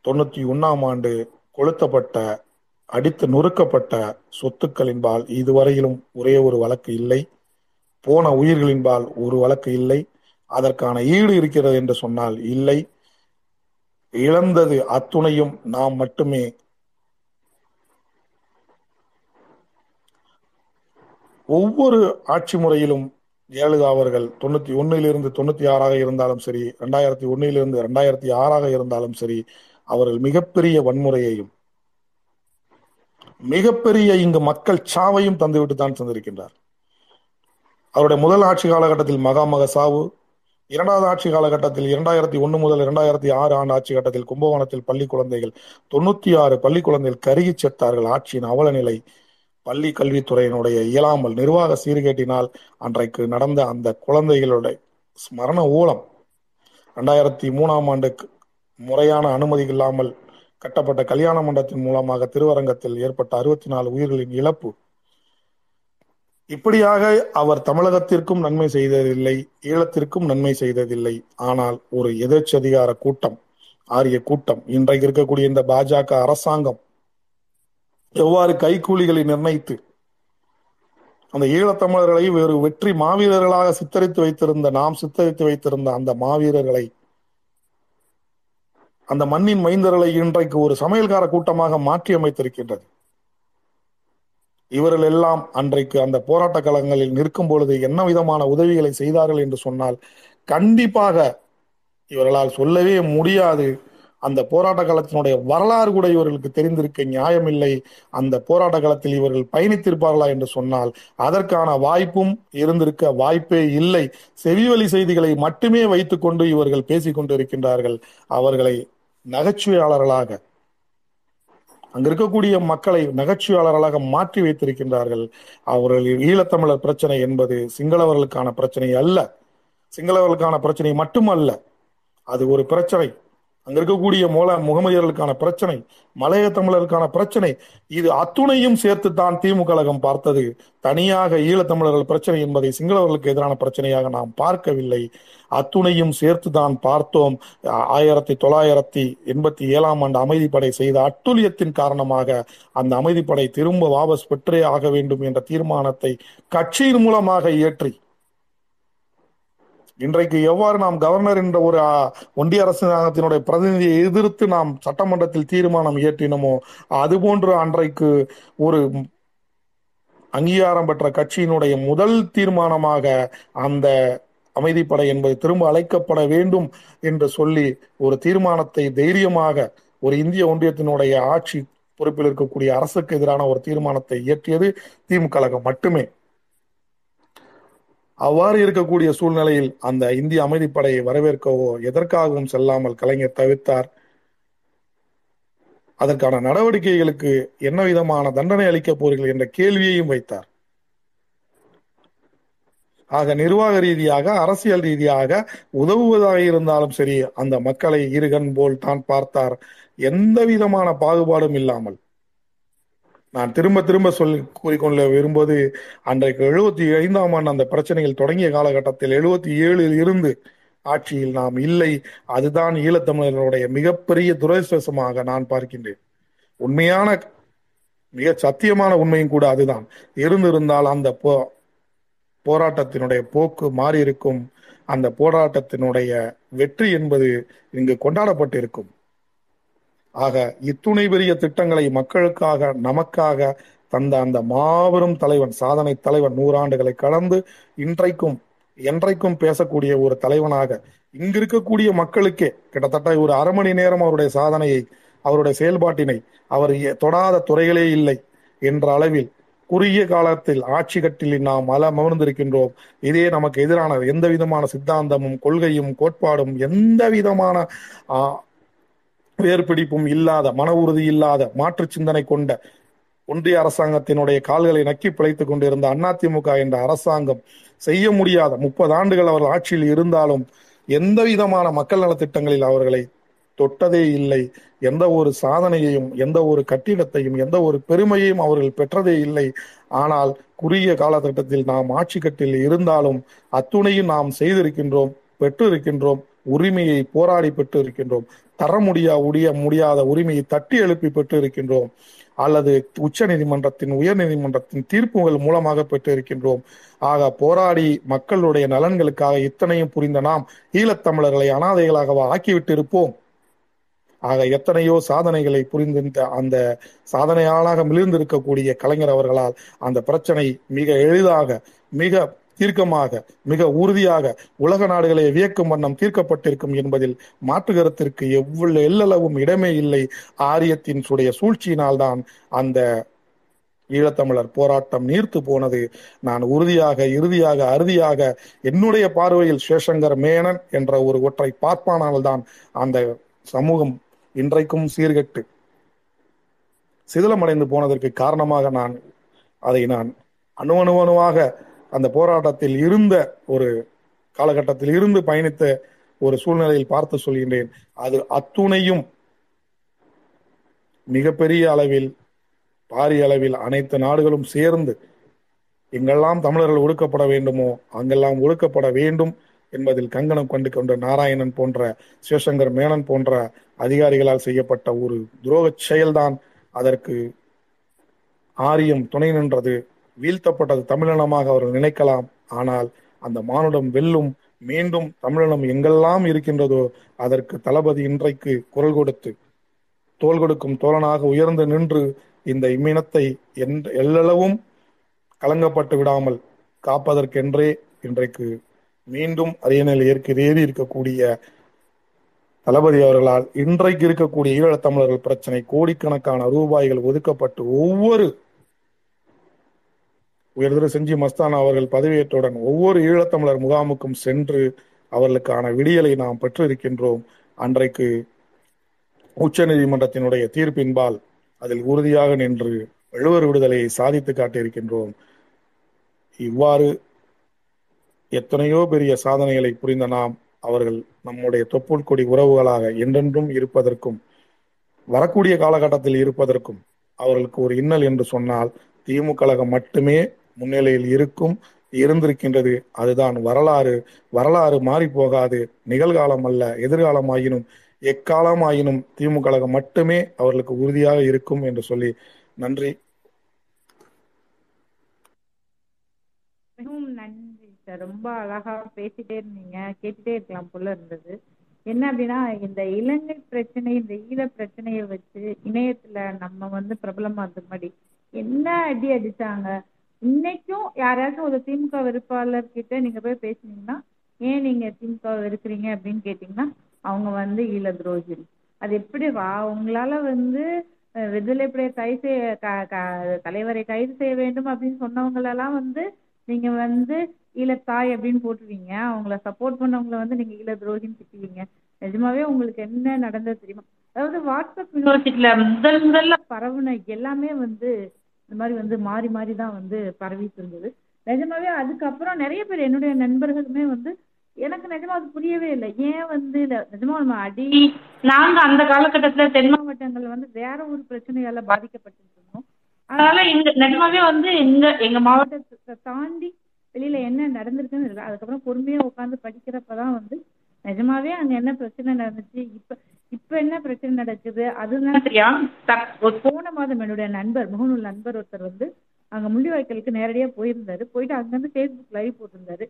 தொண்ணூத்தி ஒன்னாம் ஆண்டு கொளுத்தப்பட்ட அடித்து நொறுக்கப்பட்ட சொத்துக்களின்பால் இதுவரையிலும் ஒரே ஒரு வழக்கு இல்லை. போன உயிர்களின்பால் ஒரு வழக்கு இல்லை. அதற்கான ஈடு இருக்கிறது என்று சொன்னால் இல்லை. இழந்தது அத்துணையும் நாம் மட்டுமே. ஒவ்வொரு ஆட்சி முறையிலும் ஜெயலலிதா அவர்கள் தொண்ணூத்தி ஒன்னிலிருந்து தொண்ணூத்தி ஆறாக இருந்தாலும் சரி ரெண்டாயிரத்தி ஒன்னிலிருந்து ரெண்டாயிரத்தி ஆறாக இருந்தாலும் சரி அவர்கள் மிகப்பெரிய வன்முறையையும் மிகப்பெரிய இங்கு மக்கள் சாவையும் தந்துவிட்டு தான் தந்திருக்கின்றார் அவருடைய முதல் ஆட்சி காலகட்டத்தில் மகாமக சாவு இரண்டாவது ஆட்சி காலகட்டத்தில் இரண்டாயிரத்தி ஒன்று முதல் இரண்டாயிரத்தி ஆறு ஆண்டு ஆட்சி கட்டத்தில் கும்பகோணத்தில் பள்ளி குழந்தைகள் தொண்ணூத்தி ஆறு பள்ளி குழந்தைகள் கருகி செத்தார்கள். ஆட்சியின் அவல நிலை பள்ளி கல்வித்துறையினுடைய இயலாமல் நிர்வாக சீர்கேட்டினால் அன்றைக்கு நடந்த அந்த குழந்தைகளுடைய ஸ்மரண ஊழம் ரெண்டாயிரத்தி மூணாம் ஆண்டுக்கு முறையான அனுமதி இல்லாமல் கட்டப்பட்ட கல்யாண மண்டபத்தின் மூலமாக திருவரங்கத்தில் ஏற்பட்ட அறுபத்தி நாலு உயிர்களின் இழப்பு இப்படியாக அவர் தமிழகத்திற்கும் நன்மை செய்ததில்லை ஈழத்திற்கும் நன்மை செய்ததில்லை. ஆனால் ஒரு எதிர்ச்சதிகார கூட்டம் ஆரிய கூட்டம் இன்றைக்கு இருக்கக்கூடிய இந்த பாஜக அரசாங்கம் எவ்வாறு கைக்கூலிகளை நிர்ணயித்து அந்த ஈழத்தமிழர்களை வேறு வெற்றி மாவீரர்களாக சித்தரித்து வைத்திருந்த நாம் சித்தரித்து வைத்திருந்த அந்த மாவீரர்களை அந்த மண்ணின் மைந்தர்களை இன்றைக்கு ஒரு சமையல்கார கூட்டமாக மாற்றி அமைத்திருக்கின்றது இவர்கள் எல்லாம் அன்றைக்கு அந்த போராட்ட களங்களில் நிற்கும் பொழுது என்ன விதமான உதவிகளை செய்தார்கள் என்று சொன்னால் கண்டிப்பாக இவர்களால் சொல்லவே முடியாது. அந்த போராட்ட காலத்தினுடைய வரலாறு கூட இவர்களுக்கு தெரிந்திருக்க நியாயமில்லை. அந்த போராட்ட காலத்தில் இவர்கள் பயணித்திருப்பார்களா என்று சொன்னால் அதற்கான வாய்ப்பும் இருந்திருக்க வாய்ப்பே இல்லை. செவிவழி செய்திகளை மட்டுமே வைத்துக்கொண்டு இவர்கள் பேசிக் கொண்டிருக்கின்றார்கள். அவர்களை நகைச்சுவையாளர்களாக அங்க இருக்கக்கூடிய மக்களை நகைச்சுவையாளர்களாக மாற்றி வைத்திருக்கின்றார்கள். அவர்கள் ஈழத்தமிழர் பிரச்சனை என்பது சிங்களவர்களுக்கான பிரச்சனை அல்ல. சிங்களவர்களுக்கான பிரச்சனை மட்டுமல்ல. அது ஒரு பிரச்சனை. அங்க இருக்கக்கூடிய மூல முகமதியர்களுக்கான பிரச்சனை மலைய தமிழருக்கான பிரச்சனை இது அத்துணையும் சேர்த்து தான் திமுக கழகம் பார்த்தது. தனியாக ஈழத்தமிழர்கள் பிரச்சனை என்பதை சிங்களவர்களுக்கு எதிரான பிரச்சனையாக நாம் பார்க்கவில்லை. அத்துணையும் சேர்த்து தான் பார்த்தோம் ஆயிரத்தி தொள்ளாயிரத்தி எண்பத்தி ஏழாம் ஆண்டு அமைதிப்படை செய்த அட்டுழியத்தின் காரணமாக அந்த அமைதிப்படை திரும்ப வாபஸ் பெற்றே ஆக வேண்டும் என்ற தீர்மானத்தை கட்சியின் மூலமாக இயற்றி இன்றைக்கு எவ்வாறு நாம் கவர்னர் என்ற ஒரு ஒன்றிய அரசாங்கத்தினுடைய பிரதிநிதியை எதிர்த்து நாம் சட்டமன்றத்தில் தீர்மானம் இயற்றினோமோ அதுபோன்று அன்றைக்கு ஒரு அங்கீகாரம் பெற்ற கட்சியினுடைய முதல் தீர்மானமாக அந்த அமைதிப்படை என்பது திரும்ப அழைக்கப்பட வேண்டும் என்று சொல்லி ஒரு தீர்மானத்தை தைரியமாக ஒரு இந்திய ஒன்றியத்தினுடைய ஆட்சி பொறுப்பில் இருக்கக்கூடிய அரசுக்கு எதிரான ஒரு தீர்மானத்தை இயற்றியது திமுக மட்டுமே. அவ்வாறு இருக்கக்கூடிய சூழ்நிலையில் அந்த இந்திய அமைதிப்படையை வரவேற்கவோ எதற்காகவும் செல்லாமல் கலைஞர் தவிர்த்தார் அதற்கான நடவடிக்கைகளுக்கு என்ன விதமான தண்டனை அளிக்கப் போறீர்கள் என்ற கேள்வியையும் வைத்தார். ஆக நிர்வாக ரீதியாக அரசியல் ரீதியாக உதவுவதாக இருந்தாலும் சரி அந்த மக்களை இருகன் போல் தான் பார்த்தார். எந்த விதமான பாகுபாடும் இல்லாமல். நான் திரும்ப திரும்ப சொல்லி கூறிக்கொள்ள விரும்புவது அன்றைக்கு எழுபத்தி ஐந்தாம் ஆண்டு அந்த பிரச்சனைகள் தொடங்கிய காலகட்டத்தில் எழுபத்தி ஏழில் இருந்து ஆட்சியில் நாம் இல்லை. அதுதான் ஈழத்தமிழர்களுடைய மிகப்பெரிய துரதிருஷ்டமாக நான் பார்க்கின்றேன். உண்மையான மிக சத்தியமான உண்மையும் கூட அதுதான். இருந்திருந்தால் அந்த போ போராட்டத்தினுடைய போக்கு மாறி இருக்கும் அந்த போராட்டத்தினுடைய வெற்றி என்பது இங்கு கொண்டாடப்பட்டிருக்கும். ஆக இத்துணை பெரிய திட்டங்களை மக்களுக்காக நமக்காக தந்த அந்த மாபெரும் தலைவன் சாதனை தலைவன் நூறாண்டுகளை கடந்து இன்றைக்கும் என்றைக்கும் பேசக்கூடிய ஒரு தலைவனாக இங்கு இருக்கக்கூடிய மக்களுக்கே கிட்டத்தட்ட ஒரு அரை மணி நேரம் அவருடைய சாதனையை அவருடைய செயல்பாட்டினை அவர் தொடாத துறைகளே இல்லை என்ற அளவில் குறுகிய காலத்தில் ஆட்சி கட்டில் நாம் அல அமர்ந்திருக்கின்றோம் இதே நமக்கு எதிரான எந்த விதமான சித்தாந்தமும் கொள்கையும் கோட்பாடும் எந்த விதமான வேறுபிடிப்பும் இல்லாத மன உறுதி இல்லாத மாற்று சிந்தனை கொண்ட ஒன்றிய அரசாங்கத்தினுடைய கால்களை நக்கி பிழைத்துக் கொண்டிருந்த அதிமுக என்ற அரசாங்கம் செய்ய முடியாத முப்பது ஆண்டுகள் அவர்கள் ஆட்சியில் இருந்தாலும் எந்த விதமான மக்கள் நலத்திட்டங்களில் அவர்களை தொட்டதே இல்லை. எந்த ஒரு சாதனையையும் எந்த ஒரு கட்டிடத்தையும் எந்த ஒரு பெருமையையும் அவர்கள் பெற்றதே இல்லை. ஆனால் குறுகிய காலகட்டத்தில் நாம் ஆட்சி கட்டில் இருந்தாலும் அத்துணையும் நாம் செய்திருக்கின்றோம் பெற்று இருக்கின்றோம் உரிமையை போராடி பெற்று இருக்கின்றோம் தர முடியா உடைய முடியாத உரிமையை தட்டி எழுப்பி பெற்று இருக்கின்றோம் அல்லது உச்ச நீதிமன்றத்தின் உயர் நீதிமன்றத்தின் தீர்ப்புகள் மூலமாக பெற்று இருக்கின்றோம் ஆக போராடி மக்களுடைய நலன்களுக்காக இத்தனையும் புரிந்த நாம் ஈழத்தமிழர்களை அனாதைகளாகவா ஆக்கிவிட்டு இருப்போம் ஆக எத்தனையோ சாதனைகளை புரிந்திருந்த அந்த சாதனையாளாக மிளிர்ந்திருக்கக்கூடிய கலைஞர் அவர்களால் அந்த பிரச்சனை மிக எளிதாக மிக தீர்க்கமாக மிக உறுதியாக உலக நாடுகளை வியக்கும் வண்ணம் தீர்க்கப்பட்டிருக்கும் என்பதில் மாற்று கருத்திற்கு எவ்வளவு எல்லளவும் இடமே இல்லை. ஆரியத்தின் சுடைய சூழ்ச்சியினால்தான் அந்த ஈழத்தமிழர் போராட்டம் நீர்த்து போனது. நான் உறுதியாக இறுதியாக அறுதியாக என்னுடைய பார்வையில் சிவசங்கர் மேனன் என்ற ஒரு ஒற்றை பார்ப்பானால்தான் அந்த சமூகம் இன்றைக்கும் சீர்கெட்டு. சிதிலமடைந்து போனதற்கு காரணமாக நான் அதை நான் அணு அணுவாக அந்த போராட்டத்தில் இருந்த ஒரு காலகட்டத்தில் இருந்து பயணித்த ஒரு சூழ்நிலையில் பார்த்து சொல்கின்றேன். அது அத்துணையும் மிகப்பெரிய அளவில் பாரிய அளவில் அனைத்து நாடுகளும் சேர்ந்து எங்கெல்லாம் தமிழர்கள் ஒடுக்கப்பட வேண்டுமோ அங்கெல்லாம் ஒடுக்கப்பட வேண்டும் என்பதில் கங்கணம் கண்டு கொண்ட நாராயணன் போன்ற சிவசங்கர் மேனன் போன்ற அதிகாரிகளால் செய்யப்பட்ட ஒரு துரோக செயல்தான் அதற்கு ஆரியம் துணை நின்றது. வீழ்த்தப்பட்டது தமிழினமாக அவர்கள் நினைக்கலாம். ஆனால் அந்த மானுடம் வெல்லும் மீண்டும் தமிழினம் எங்கெல்லாம் இருக்கின்றதோ அதற்கு தளபதி இன்றைக்கு குரல் கொடுத்து தோள் கொடுக்கும் தோழனாக உயர்ந்து நின்று இந்த இம்மினத்தை என் எல்லளவும் கலங்கப்பட்டு விடாமல் காப்பதற்கென்றே இன்றைக்கு மீண்டும் அரியணையில் ஏற்க ஏறி இருக்கக்கூடிய தளபதி அவர்களால் இன்றைக்கு இருக்கக்கூடிய ஈழத்தமிழர்கள் பிரச்சனை கோடிக்கணக்கான ரூபாய்கள் ஒதுக்கப்பட்டு ஒவ்வொரு உயர்திரு செஞ்சி மஸ்தானா அவர்கள் பதவியேற்றவுடன் ஒவ்வொரு ஈழத்தமிழர் முகாமுக்கும் சென்று அவர்களுக்கான விடியலை நாம் பெற்றிருக்கின்றோம். அன்றைக்கு உச்ச நீதிமன்றத்தினுடைய தீர்ப்பின்பால் அதில் உறுதியாக நின்று எழுவர் விடுதலையை சாதித்து காட்டியிருக்கின்றோம். இவ்வாறு எத்தனையோ பெரிய சாதனைகளை புரிந்த நாம் அவர்கள் நம்முடைய தொப்புள் கொடி உறவுகளாக என்றென்றும் இருப்பதற்கும் வரக்கூடிய காலகட்டத்தில் இருப்பதற்கும் அவர்களுக்கு ஒரு இன்னல் என்று சொன்னால் திமுக மட்டுமே முன்னிலையில் இருக்கும் இருந்திருக்கின்றது. அதுதான் வரலாறு. வரலாறு மாறி போகாது நிகழ்காலம் அல்ல எதிர்காலம் ஆயினும் எக்காலம் ஆயினும் திமுக கழகம் மட்டுமே அவர்களுக்கு உறுதியாக இருக்கும் என்று சொல்லி நன்றி. மிகவும் நன்றி சார். ரொம்ப அழகா பேசிட்டே இருந்தீங்க. கேட்டுட்டே இருக்கலாம் போல இருந்தது. என்ன அப்படின்னா இந்த இலங்கை பிரச்சனை இந்த ஈழ பிரச்சனையை வச்சு இணையத்துல நம்ம வந்து பிரபலமா இருந்த மாதிரி என்ன அடி அடிச்சாங்க? இன்னைக்கும் யாராச்சும் ஒரு திமுக வெறுப்பாளர் கிட்ட நீங்க போய் பேசுனீங்கன்னா ஏன் நீங்க திமுக வெறுக்கிறீங்க அப்படின்னு கேட்டீங்கன்னா அவங்க வந்து ஈழ துரோகி அது எப்படி வா உங்களால வந்து விடுதலை புலியை கைது செய்ய தலைவரை கைது செய்ய வேண்டும் அப்படின்னு சொன்னவங்களெல்லாம் வந்து நீங்க வந்து ஈழத்தாய் அப்படின்னு போட்டுருவீங்க. அவங்கள சப்போர்ட் பண்ணவங்கள வந்து நீங்க ஈழ துரோகின்னு திட்டுவீங்க. நிஜமாவே உங்களுக்கு என்ன நடந்தது தெரியுமா? அதாவது வாட்ஸ்அப் யூனிவர்சிட்டியில முதல் முதல்ல பரவுன எல்லாமே வந்து இந்த மாதிரி வந்து மாறி மாறி தான் வந்து பரவிட்டு இருந்தது. நிஜமாவே அதுக்கப்புறம் நிறைய பேர் என்னுடைய நண்பர்களுமே வந்து எனக்கு நிஜமா அது புரியவே இல்லை. ஏன் வந்து நிஜமா நம்ம அடி நாங்க அந்த காலகட்டத்துல தென் மாவட்டங்கள் வந்து வேற ஒரு பிரச்சனையால பாதிக்கப்பட்டிருந்தோம். அதனால இந்த நிஜமாவே வந்து எங்க எங்க மாவட்டத்தை தாண்டி வெளியில என்ன நடந்திருக்குன்னு இருக்கு. அதுக்கப்புறம் பொறுமையா உட்காந்து படிக்கிறப்பதான் வந்து நிஜமாவே அங்க என்ன பிரச்சனை நடந்துச்சு? இப்ப இப்ப என்ன பிரச்சனை நடக்குது? அதுதான் ஒரு போன மாதம் என்னுடைய நண்பர் முகநூல் நண்பர் ஒருத்தர் வந்து அங்க முள்ளிவாய்க்கலுக்கு நேரடியா போயிருந்தாரு. போயிட்டு அங்க இருந்து ஃபேஸ்புக் லைவ் போட்டிருந்தாரு.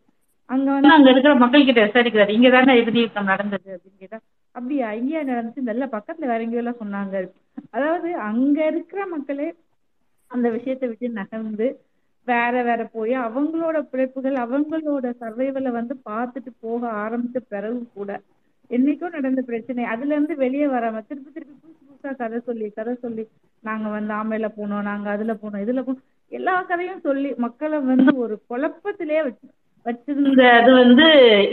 அங்க வந்து அங்க இருக்கிற மக்கள் கிட்ட விசாரிக்கிறாரு. இங்க தானே இறுதி யுத்தம் நடந்தது அப்படின்னு கேட்டா அப்படியா? இங்கேயா நடந்துச்சு? நல்ல பக்கத்துல வேற எங்கேயோ எல்லாம் சொன்னாங்க. அதாவது அங்க இருக்கிற மக்களே அந்த விஷயத்தை விட்டு நகர்ந்து வேற வேற போய் அவங்களோட பிழைப்புகள் அவங்களோட சர்வைவலை வந்து பார்த்துட்டு போக ஆரம்பிச்ச பிறகு கூட என்னைக்கும் நடந்த பிரச்சனை. அதுல இருந்து வெளியே வராம திருப்பி திருப்பி புதுசு புதுசா கதை சொல்லி கதை சொல்லி நாங்க வந்து ஆமையில போனோம் நாங்க அதுல போனோம் இதுல போனோம். எல்லா கதையும் சொல்லி மக்களை வந்து ஒரு குழப்பத்திலே வச்சு வச்சிருந்த அது வந்து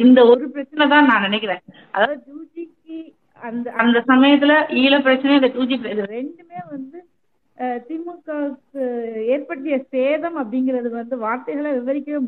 இந்த ஒரு பிரச்சனை தான் நான் நினைக்கிறேன். அதாவது டூஜிக்கு அந்த அந்த சமயத்துல ஈழ பிரச்சனை இந்த டூஜி இது ரெண்டுமே வந்து திமுகவுக்கு ஏற்படுத்திய சேதம் அப்படிங்கிறது வந்து வார்த்தைகளை விவரிக்கவே